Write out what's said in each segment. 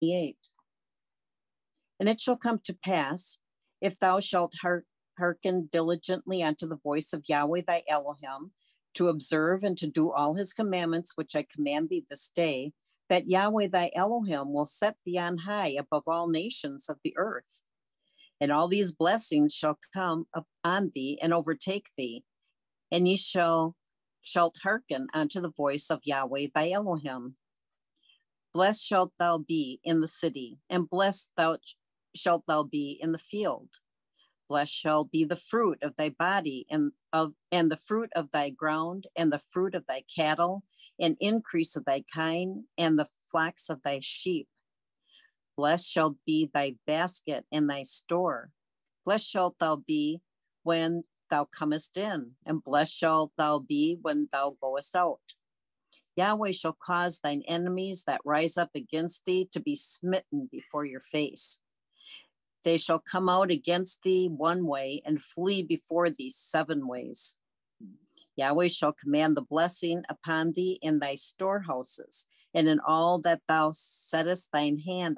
28. And it shall come to pass, if thou shalt hearken diligently unto the voice of Yahweh thy Elohim, to observe and to do all his commandments which I command thee this day, that Yahweh thy Elohim will set thee on high above all nations of the earth. And all these blessings shall come upon thee and overtake thee, and ye shall shalt hearken unto the voice of Yahweh thy Elohim. Blessed shalt thou be in the city, and blessed thou shalt thou be in the field. Blessed shall be the fruit of thy body, and of and the fruit of thy ground, and the fruit of thy cattle, and increase of thy kind, and the flocks of thy sheep. Blessed shall be thy basket and thy store. Blessed shalt thou be when thou comest in, and blessed shalt thou be when thou goest out. Yahweh shall cause thine enemies that rise up against thee to be smitten before your face. They shall come out against thee one way and flee before thee seven ways. Yahweh shall command the blessing upon thee in thy storehouses and in all that thou settest thine hand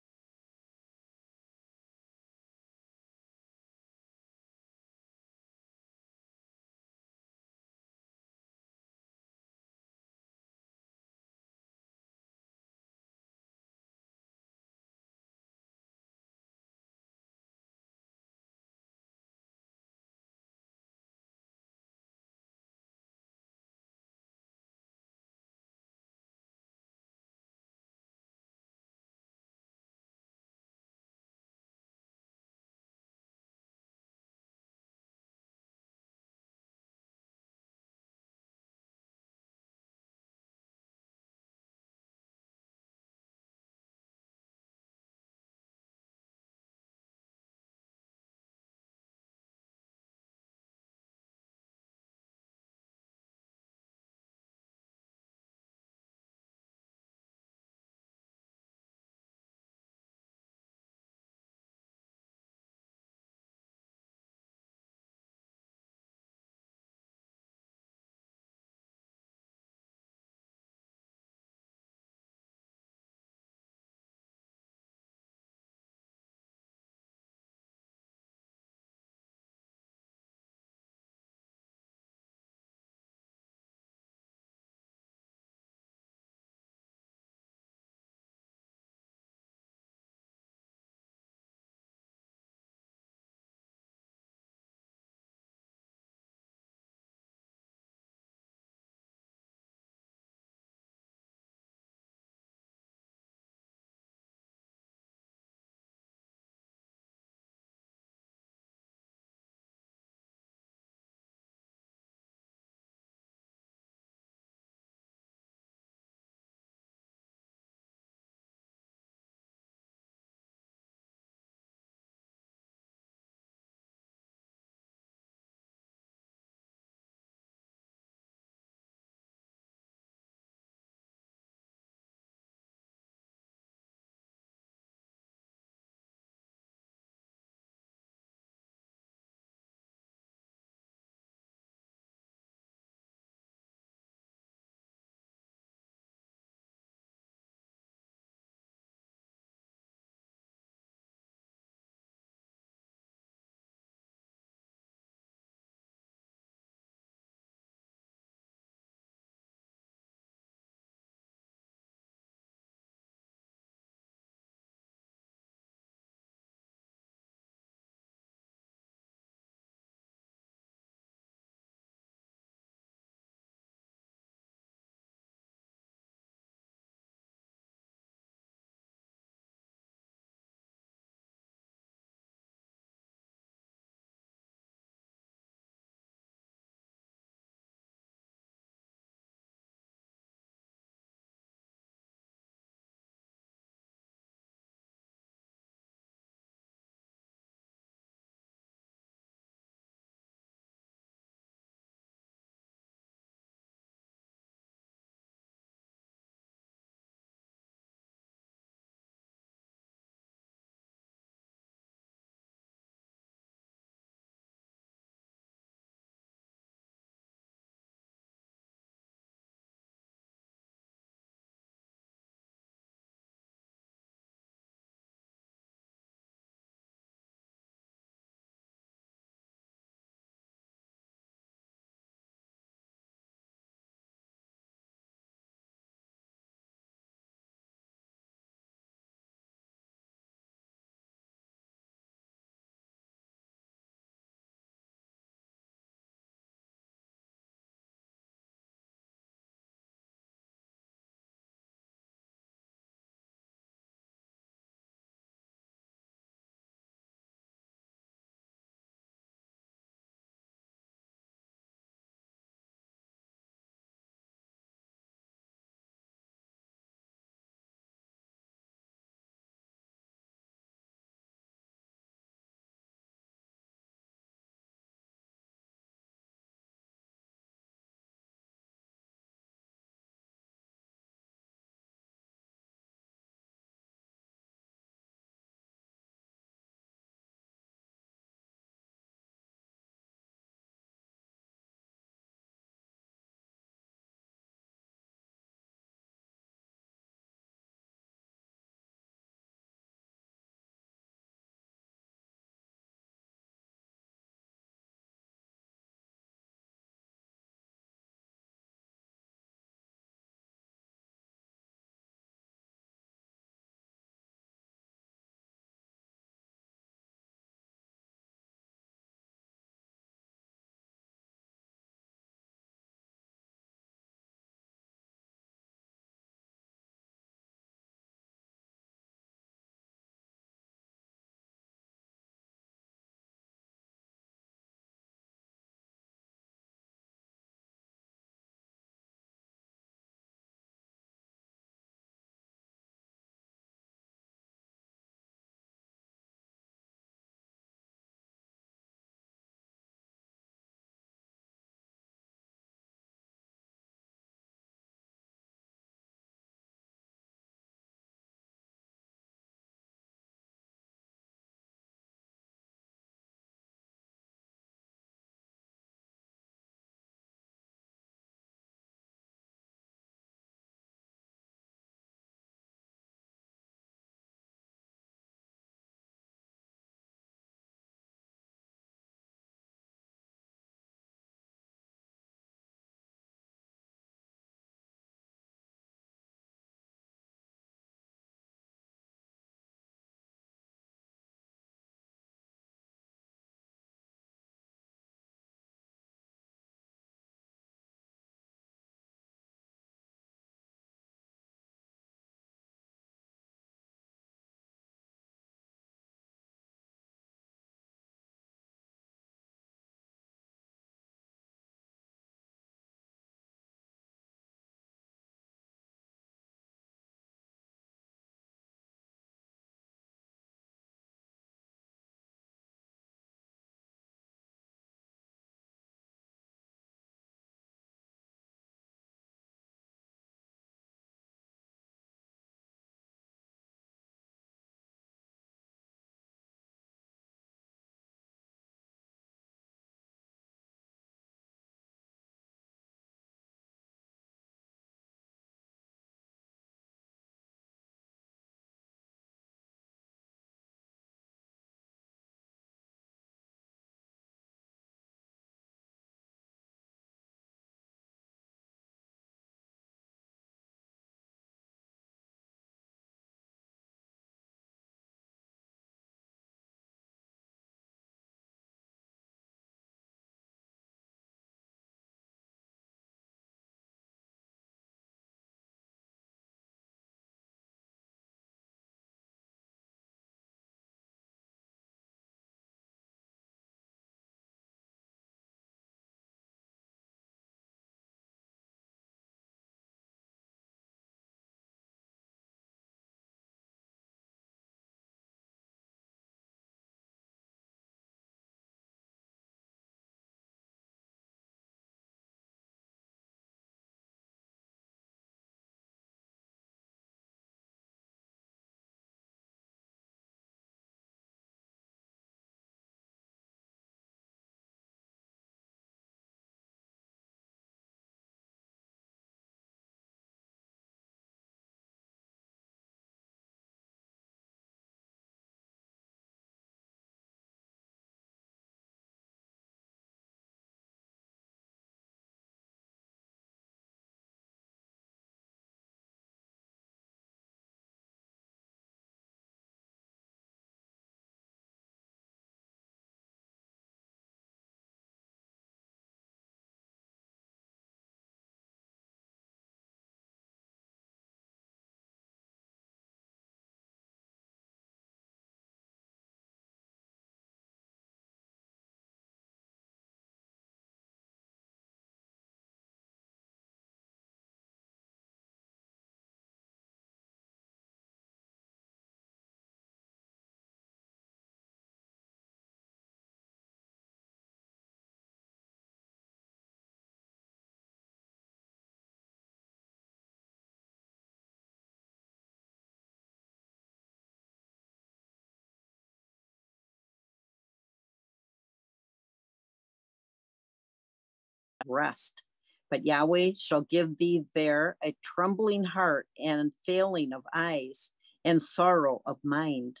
rest. But Yahweh shall give thee there a trembling heart and failing of eyes and sorrow of mind.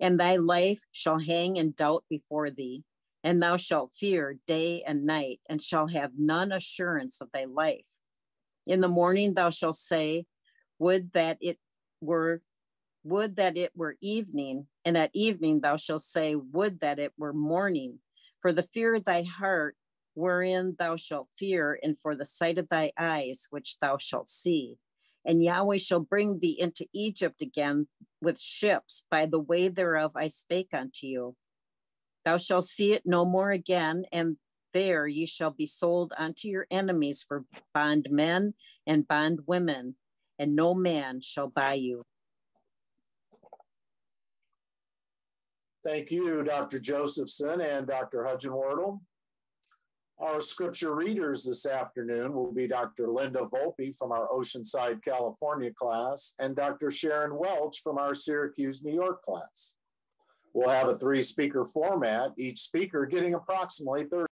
And thy life shall hang in doubt before thee, and thou shalt fear day and night, and shall have none assurance of thy life. In the morning thou shalt say, Would that it were would that it were evening, and at evening thou shalt say, Would that it were morning, for the fear of thy heart wherein thou shalt fear, and for the sight of thy eyes, which thou shalt see. And Yahweh shall bring thee into Egypt again with ships by the way thereof I spake unto you. Thou shalt see it no more again, and there ye shall be sold unto your enemies for bondmen and bondwomen, and no man shall buy you. Thank you, Dr. Josephson and Dr. Hudgenwardle. Our scripture readers this afternoon will be Dr. Linda Volpe from our Oceanside, California class and Dr. Sharon Welch from our Syracuse, New York class. We'll have a three speaker format, each speaker getting approximately 30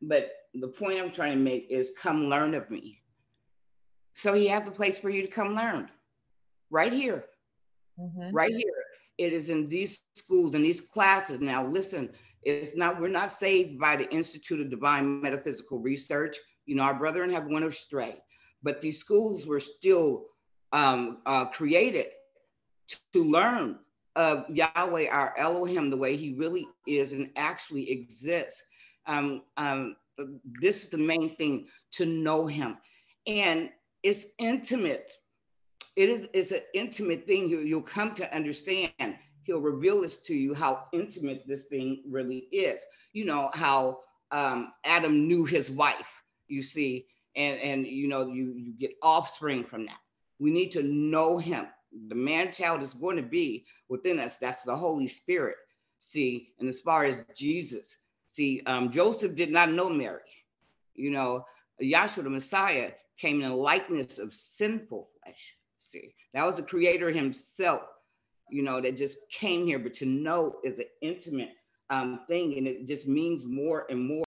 But the point I'm trying to make is come learn of me. So he has a place for you to come learn right here, mm-hmm. right here. It is in these schools and these classes. Now, listen, it's not, we're not saved by the Institute of Divine Metaphysical Research. You know, our brethren have went astray, but these schools were still um, uh, created to learn of Yahweh, our Elohim, the way he really is and actually exists. Um, um, this is the main thing to know him. And it's intimate. It is it's an intimate thing you, you'll come to understand. He'll reveal this to you how intimate this thing really is. You know, how um, Adam knew his wife, you see, and, and you know, you, you get offspring from that. We need to know him. The man child is going to be within us. That's the Holy Spirit. See, and as far as Jesus, see, um, Joseph did not know Mary. You know, Yahshua the Messiah came in the likeness of sinful flesh. See, that was the creator himself, you know, that just came here. But to know is an intimate um, thing, and it just means more and more.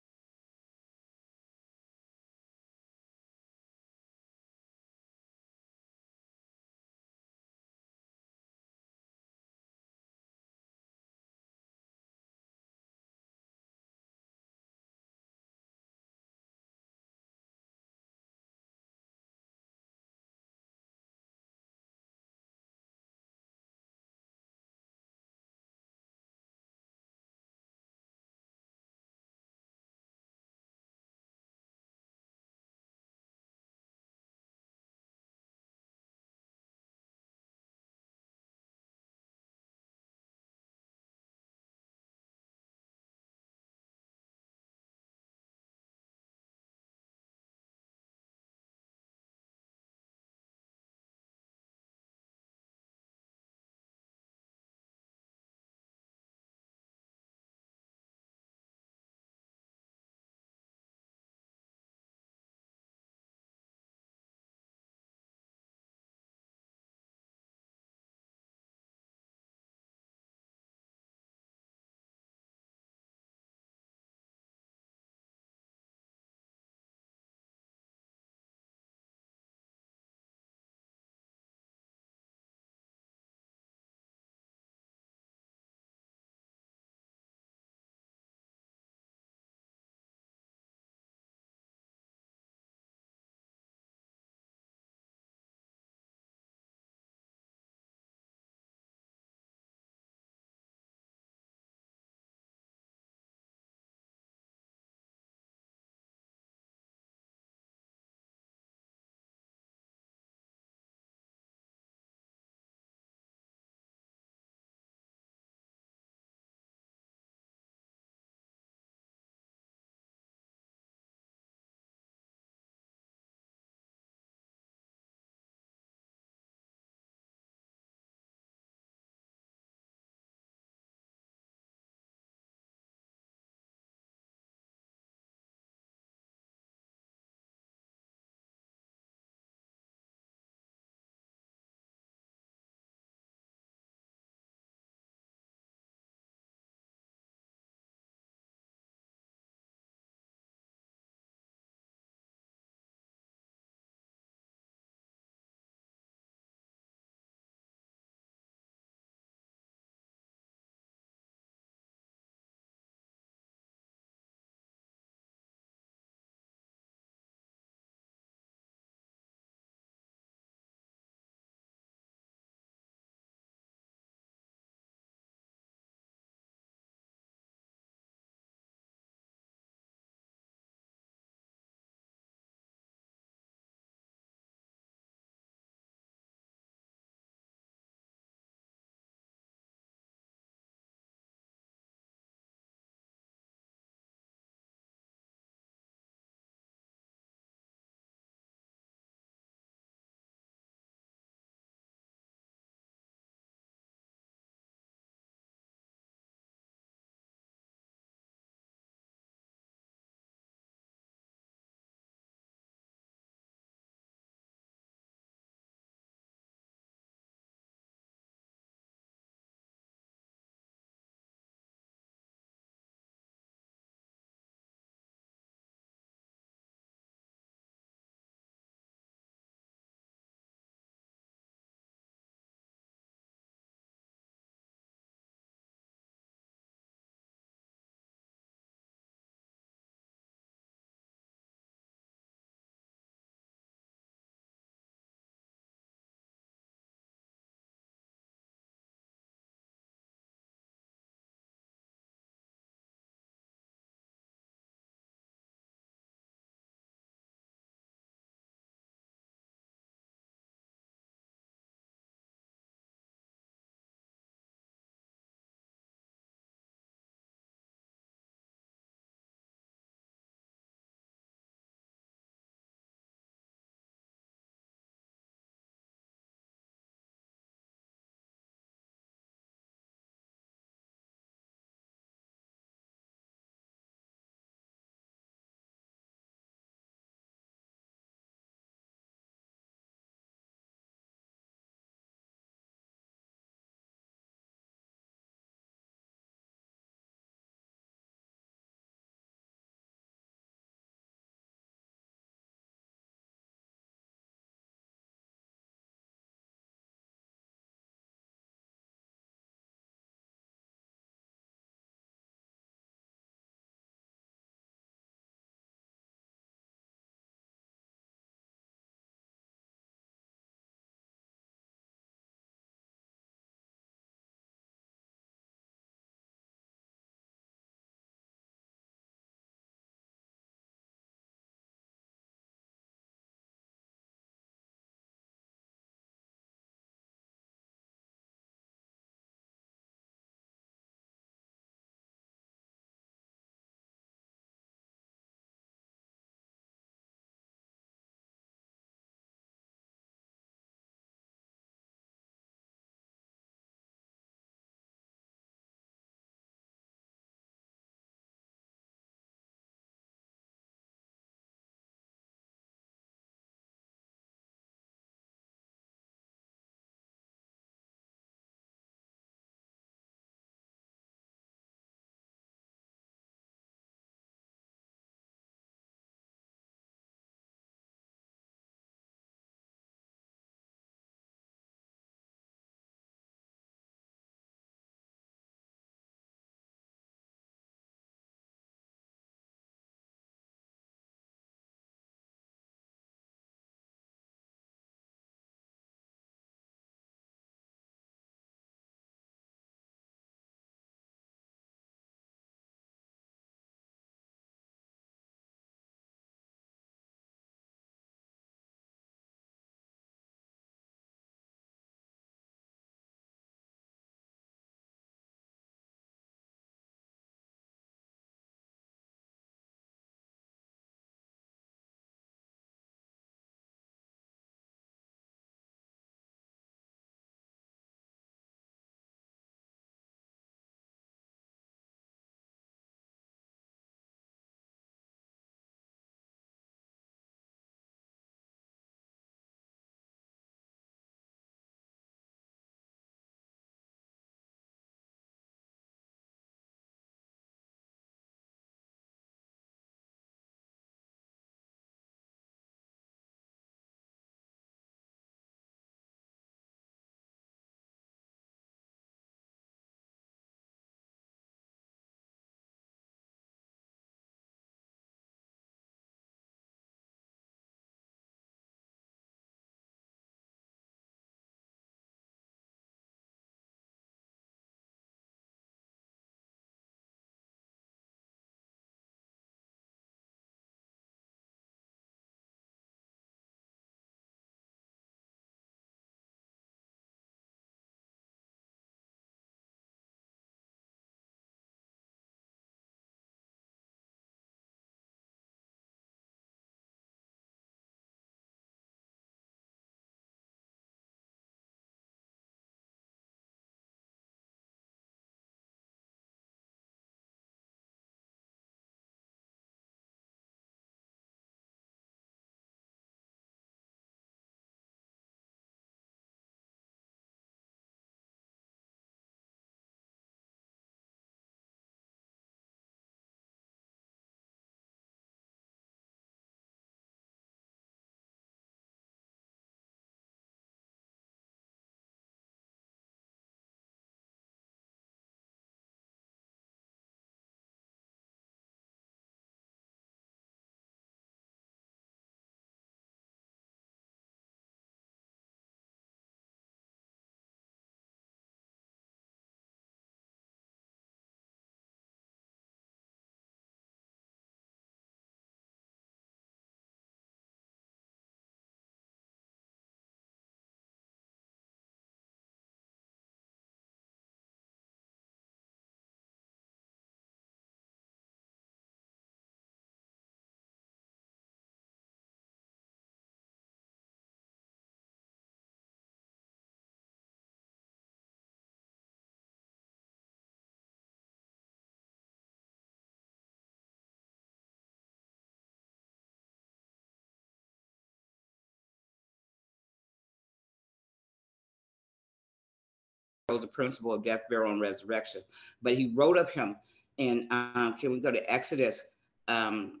Shows the principle of death, burial, and resurrection. But he wrote of him in, um, can we go to Exodus, um,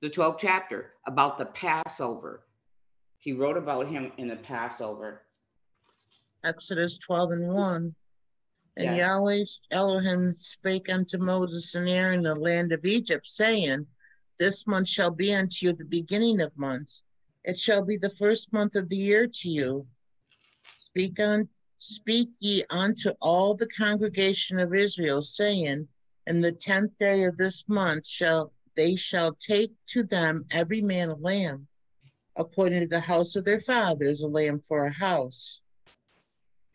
the 12th chapter, about the Passover. He wrote about him in the Passover. Exodus 12 and 1. And Yes. Yahweh Elohim spake unto Moses and Aaron in the land of Egypt, saying, This month shall be unto you the beginning of months. It shall be the first month of the year to you. Speak on speak ye unto all the congregation of Israel, saying, In the tenth day of this month shall they shall take to them every man a lamb, according to the house of their fathers, a lamb for a house.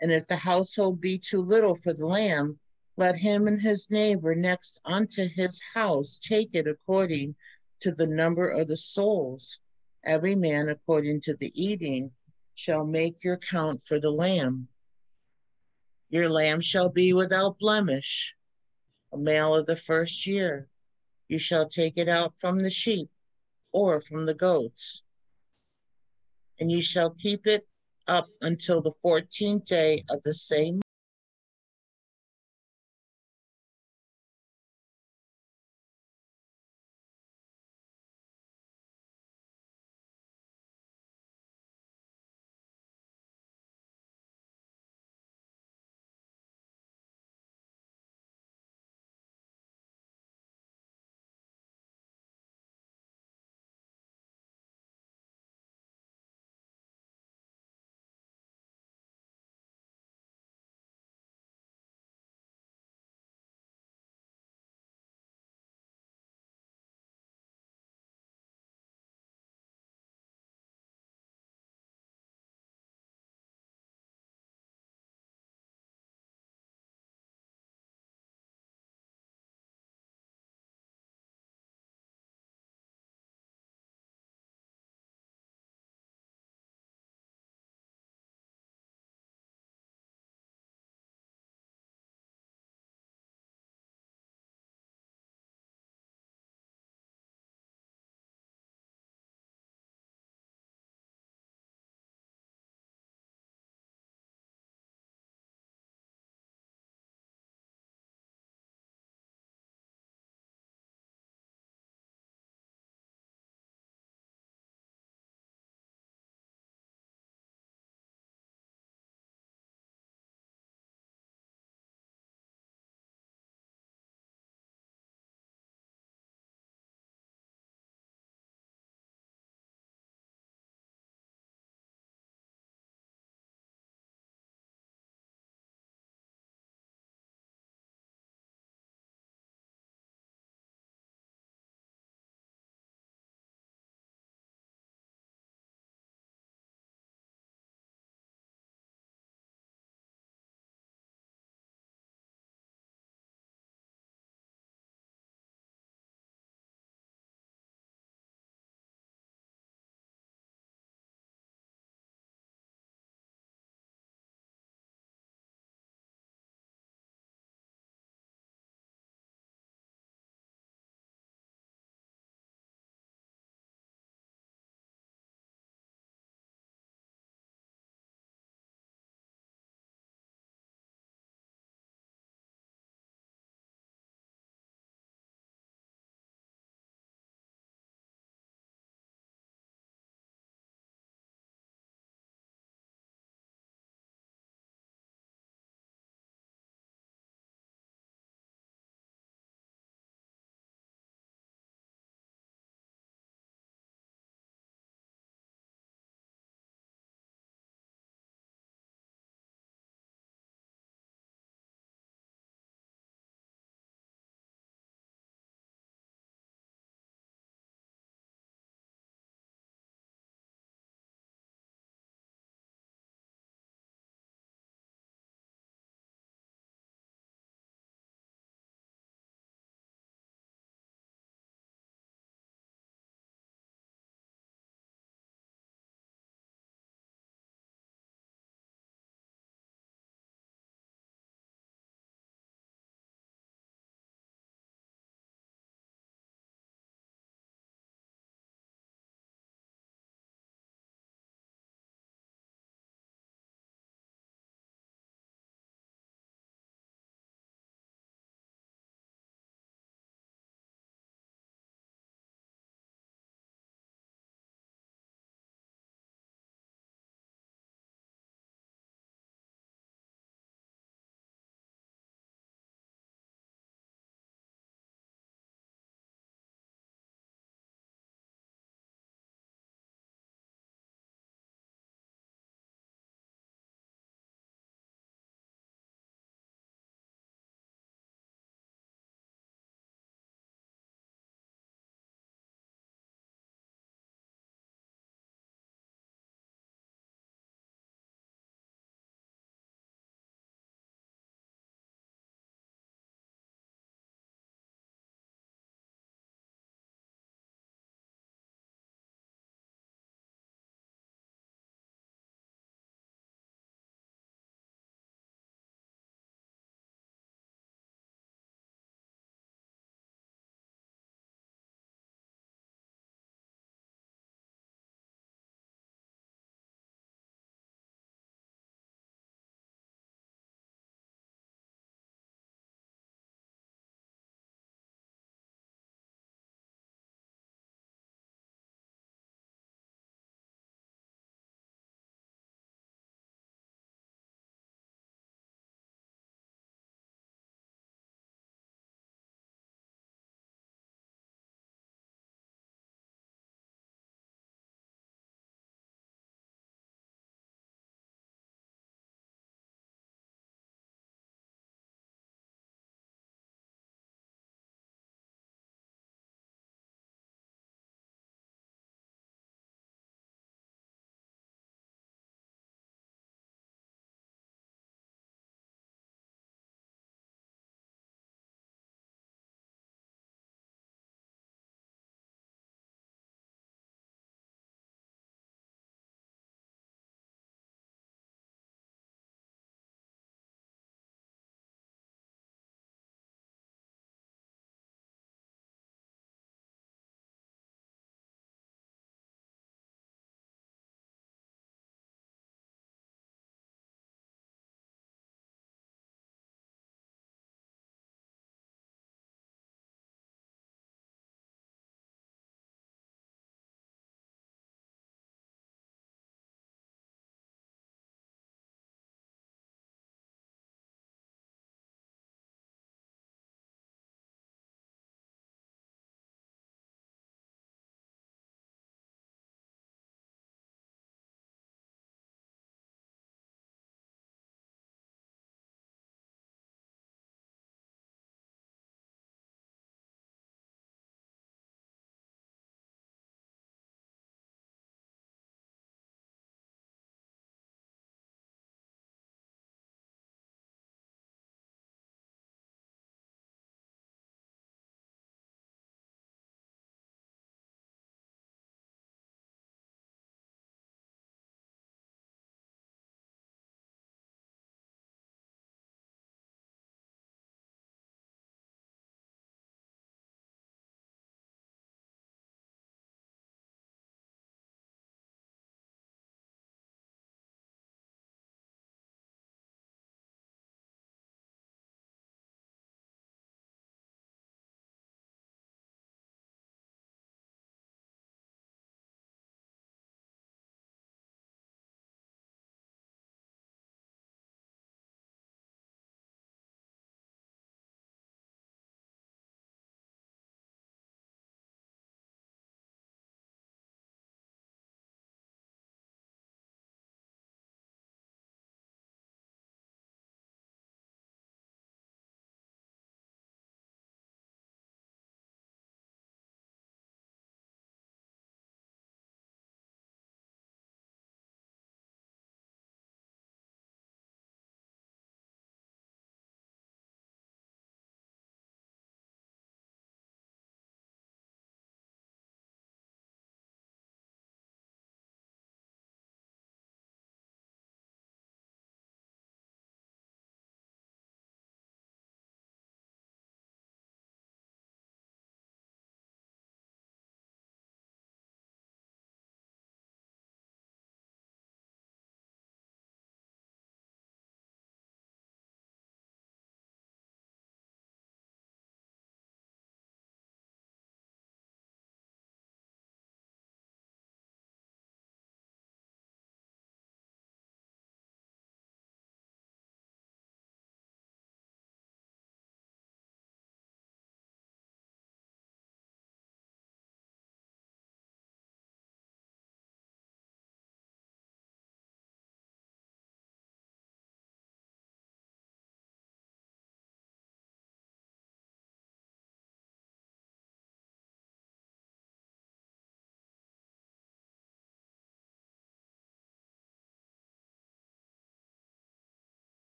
And if the household be too little for the lamb, let him and his neighbor next unto his house take it according to the number of the souls. Every man according to the eating shall make your count for the lamb. Your lamb shall be without blemish, a male of the first year. You shall take it out from the sheep or from the goats. And you shall keep it up until the fourteenth day of the same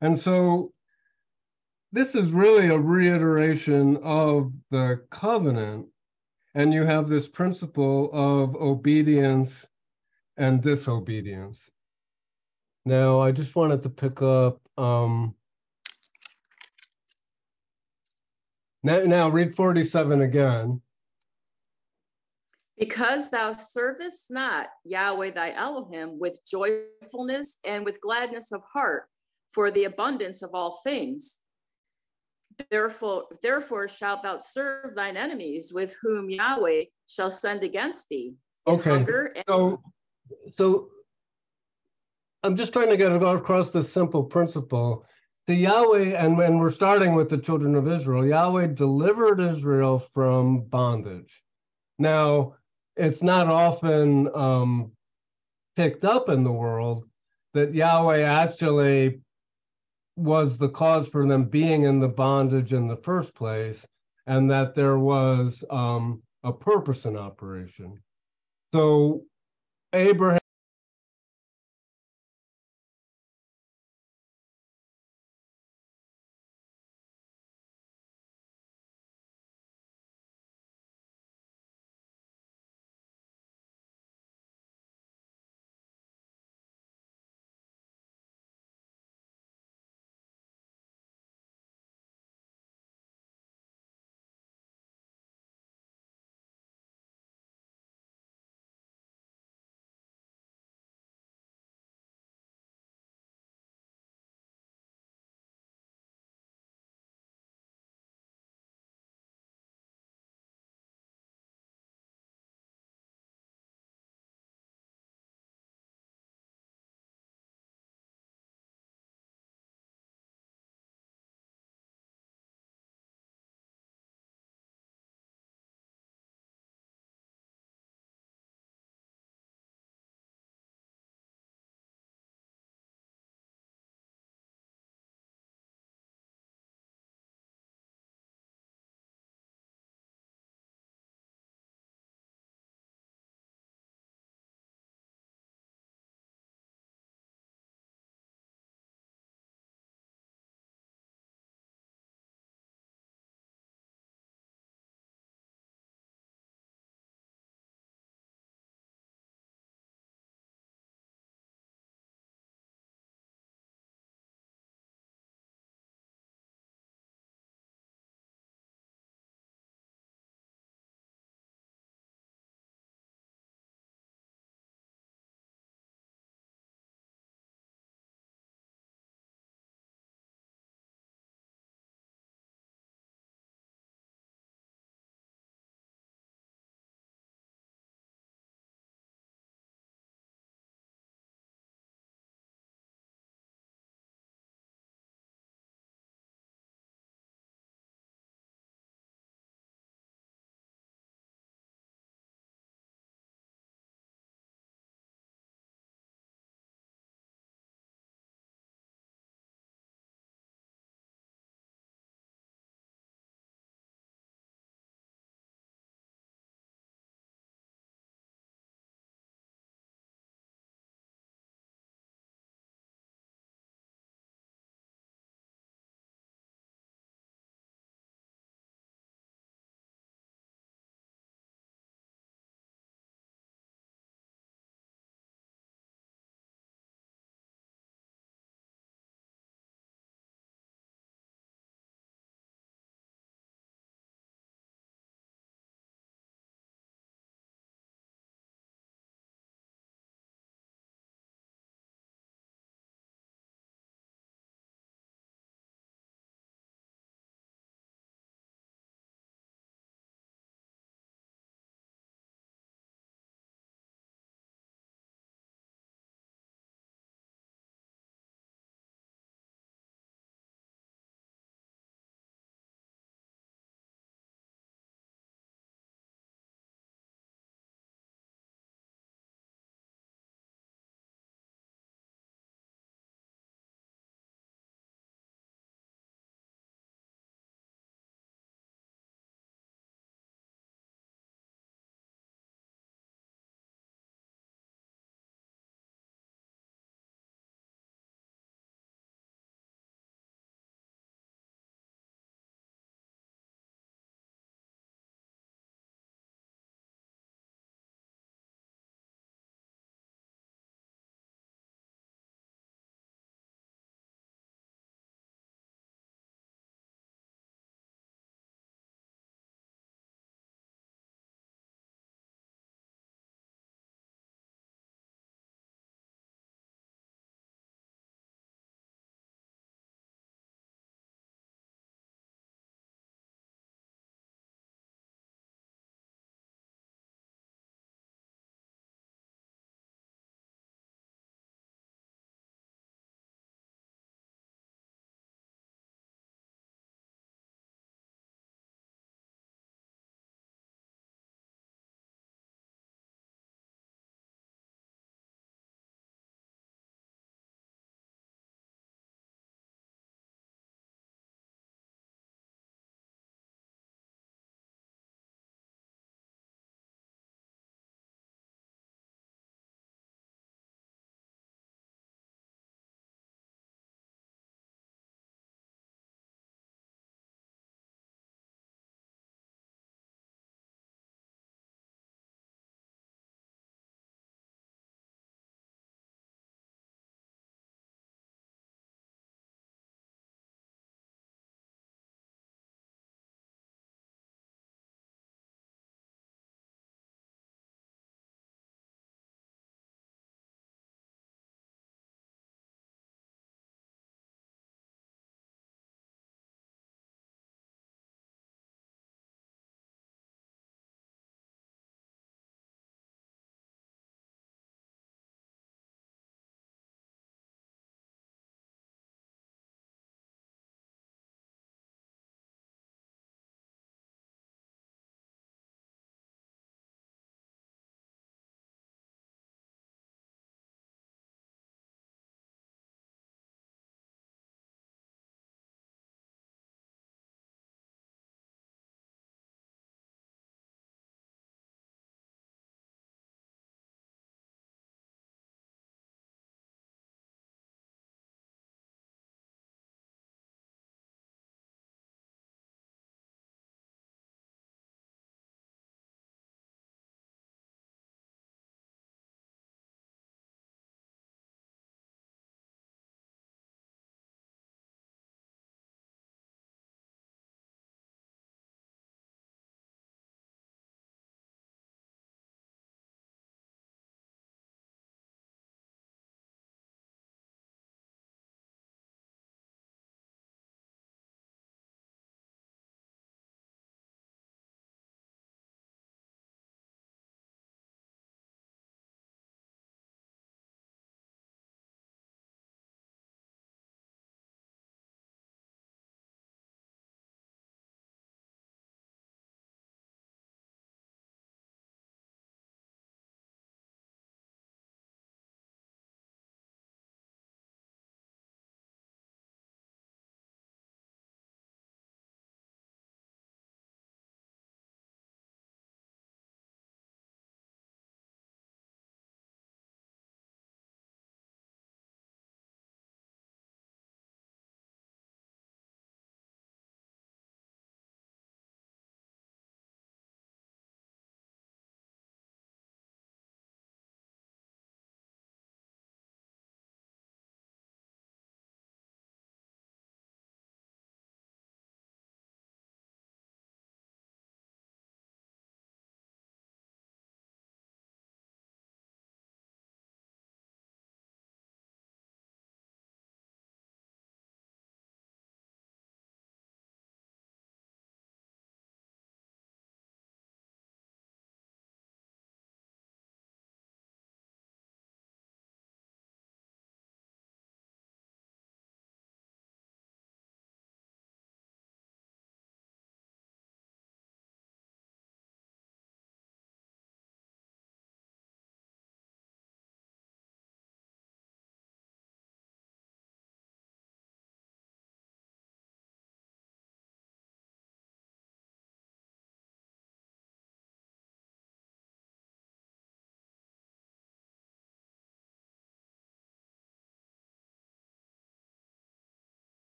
And so this is really a reiteration of the covenant. And you have this principle of obedience and disobedience. Now, I just wanted to pick up. Um, now, now, read 47 again. Because thou servest not Yahweh thy Elohim with joyfulness and with gladness of heart for the abundance of all things. Therefore, therefore shalt thou serve thine enemies with whom Yahweh shall send against thee. Okay. Hunger and So, so I'm just trying to get across this simple principle. The Yahweh, and when we're starting with the children of Israel, Yahweh delivered Israel from bondage. Now, it's not often um, picked up in the world that Yahweh actually was the cause for them being in the bondage in the first place, and that there was um, a purpose in operation. So, Abraham.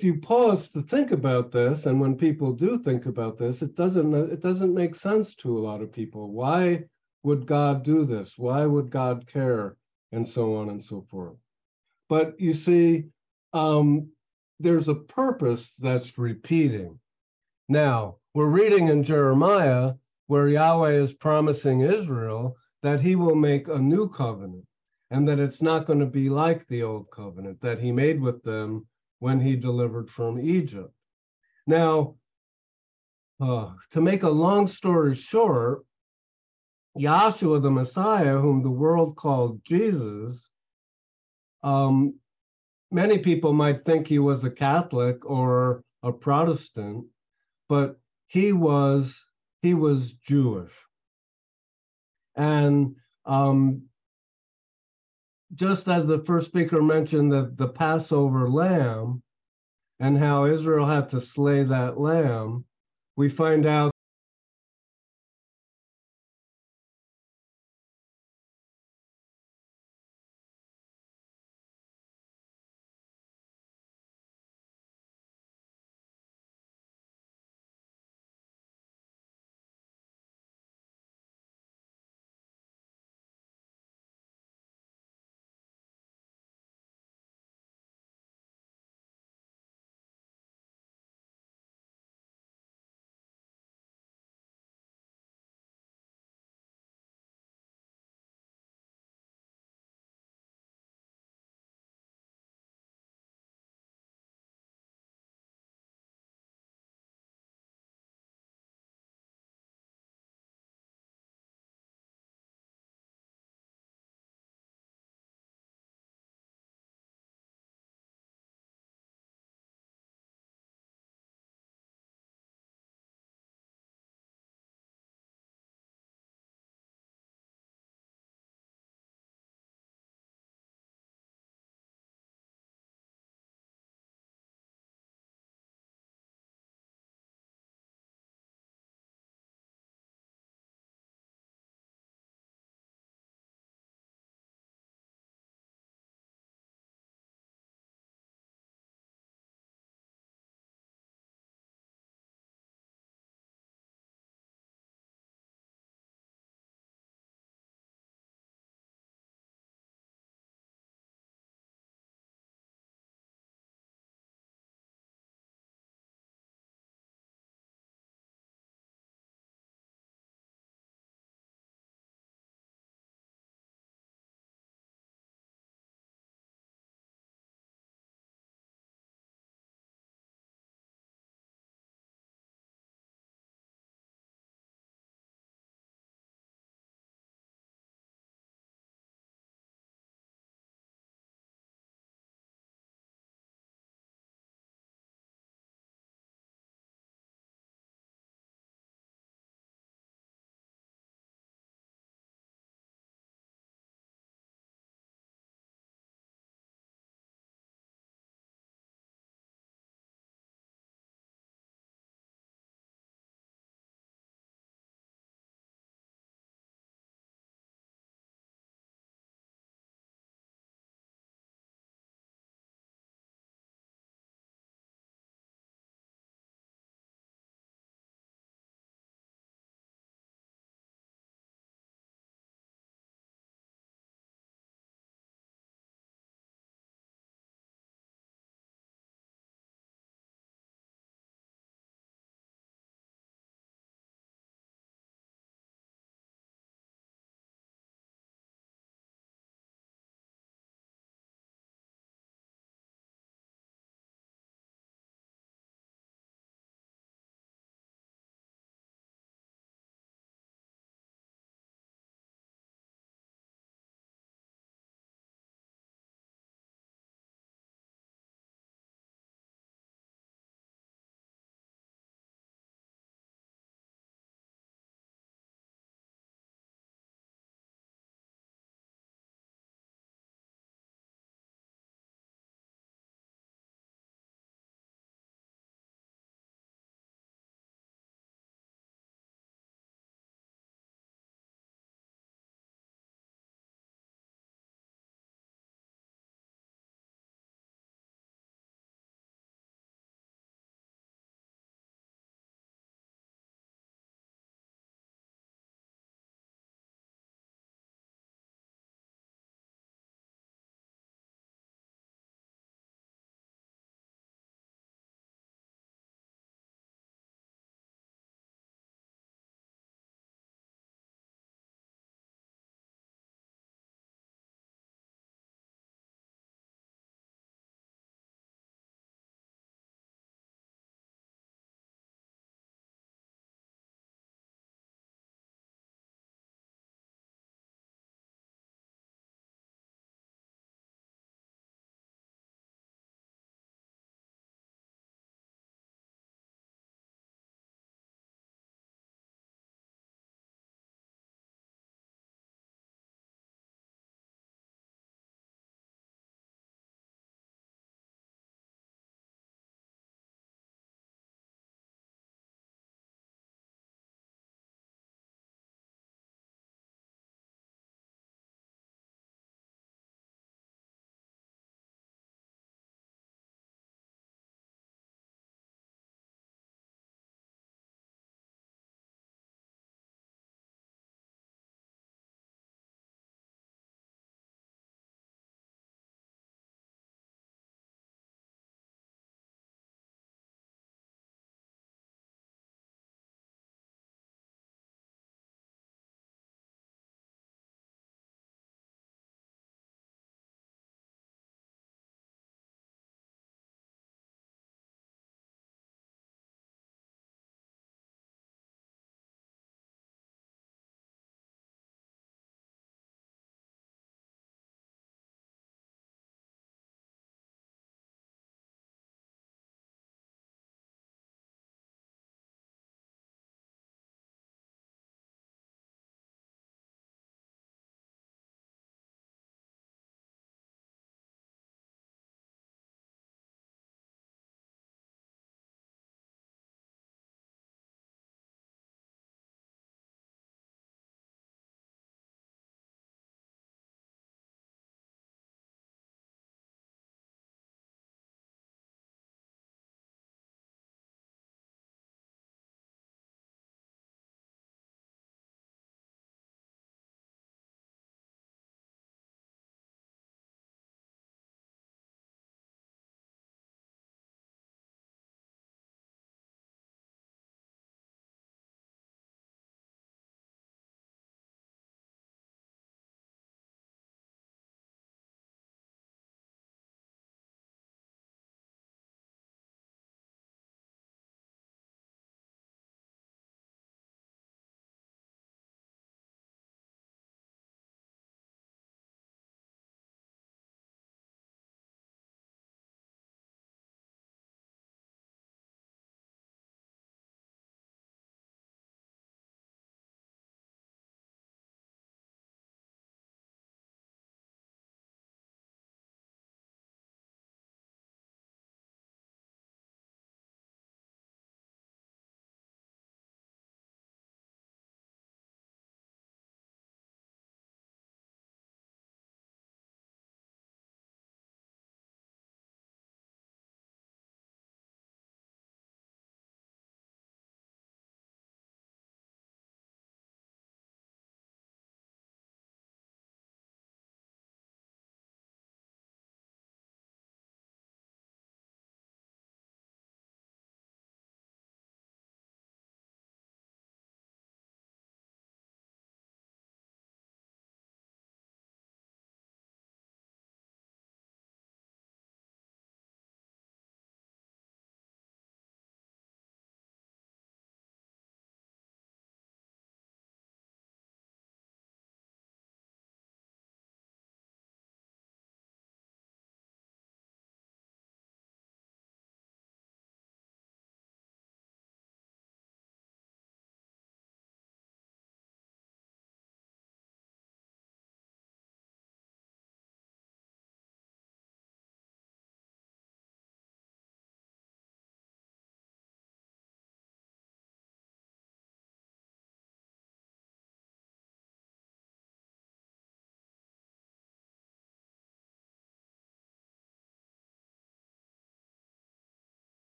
If you pause to think about this, and when people do think about this, it doesn't it doesn't make sense to a lot of people. Why would God do this? Why would God care? And so on and so forth. But you see, um, there's a purpose that's repeating. Now, we're reading in Jeremiah where Yahweh is promising Israel that he will make a new covenant and that it's not going to be like the old covenant that he made with them when he delivered from Egypt. Now, uh, to make a long story short, Yahshua the Messiah, whom the world called Jesus, um, many people might think he was a Catholic or a Protestant, but he was he was Jewish. And um, just as the first speaker mentioned the, the Passover lamb and how Israel had to slay that lamb, we find out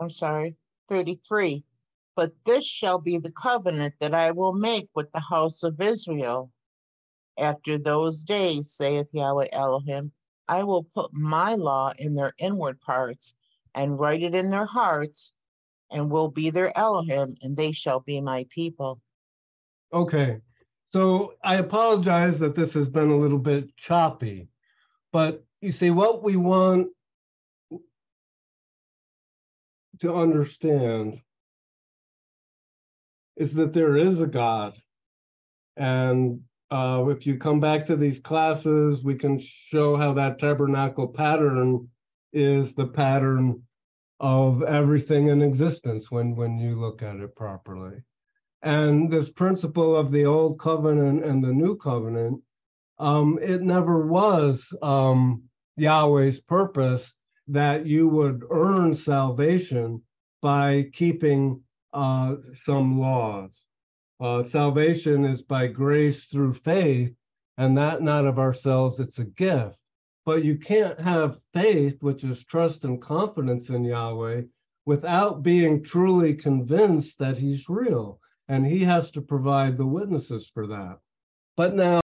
I'm sorry, 33. But this shall be the covenant that I will make with the house of Israel. After those days, saith Yahweh Elohim, I will put my law in their inward parts and write it in their hearts, and will be their Elohim, and they shall be my people. Okay, so I apologize that this has been a little bit choppy, but you see, what we want to understand is that there is a God. And uh, if you come back to these classes, we can show how that tabernacle pattern is the pattern of everything in existence when, when you look at it properly. And this principle of the old covenant and the new covenant, um, it never was um, Yahweh's purpose that you would earn salvation by keeping uh, some laws. Uh, salvation is by grace through faith, and that not of ourselves, it's a gift. But you can't have faith, which is trust and confidence in Yahweh, without being truly convinced that He's real. And He has to provide the witnesses for that. But now,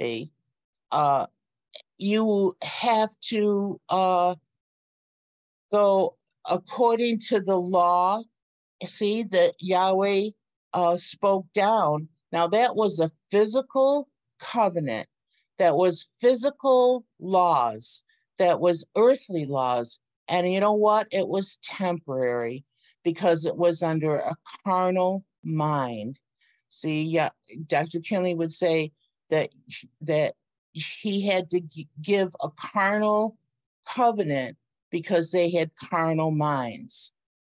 See, uh, you have to uh, go according to the law. See that Yahweh uh, spoke down. Now that was a physical covenant. That was physical laws. That was earthly laws. And you know what? It was temporary because it was under a carnal mind. See, yeah, Dr. Kinley would say that that he had to give a carnal covenant because they had carnal minds.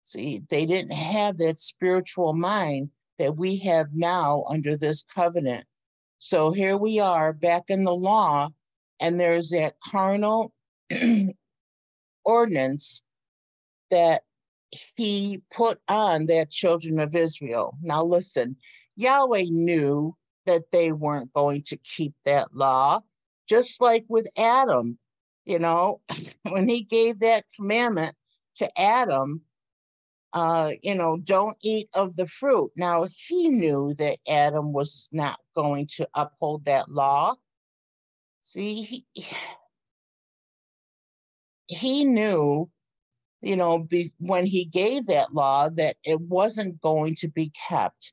See, they didn't have that spiritual mind that we have now under this covenant. So here we are back in the law, and there's that carnal ordinance that he put on that children of Israel. Now listen, Yahweh knew that they weren't going to keep that law, just like with Adam. You know, when he gave that commandment to Adam, uh, you know, don't eat of the fruit. Now, he knew that Adam was not going to uphold that law. See, he, he knew, you know, be, when he gave that law that it wasn't going to be kept.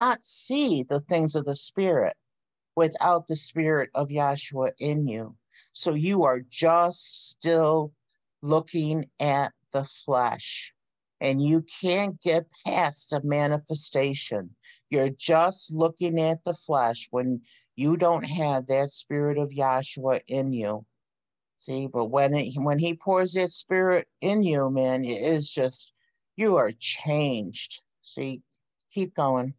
Not see the things of the spirit without the spirit of Yahshua in you. So you are just still looking at the flesh and you can't get past a manifestation. You're just looking at the flesh when you don't have that spirit of Yahshua in you. See, but when it, when he pours that spirit in you, man, it is just you are changed. See, keep going.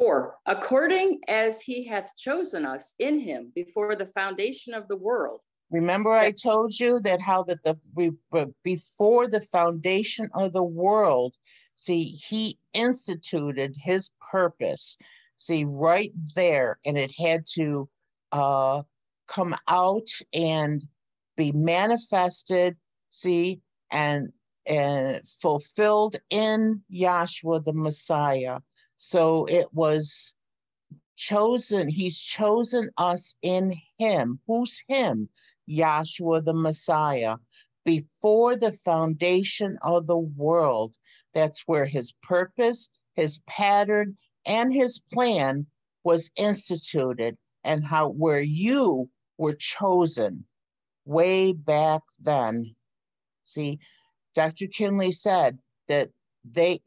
Four, according as he hath chosen us in him before the foundation of the world. Remember, I told you that how that the before the foundation of the world, see, he instituted his purpose. See, right there, and it had to uh, come out and be manifested, see, and and fulfilled in Yahshua the Messiah. So it was chosen, he's chosen us in him. Who's him? Yahshua the Messiah. Before the foundation of the world, that's where his purpose, his pattern, and his plan was instituted and how where you were chosen way back then. See, Dr. Kinley said that they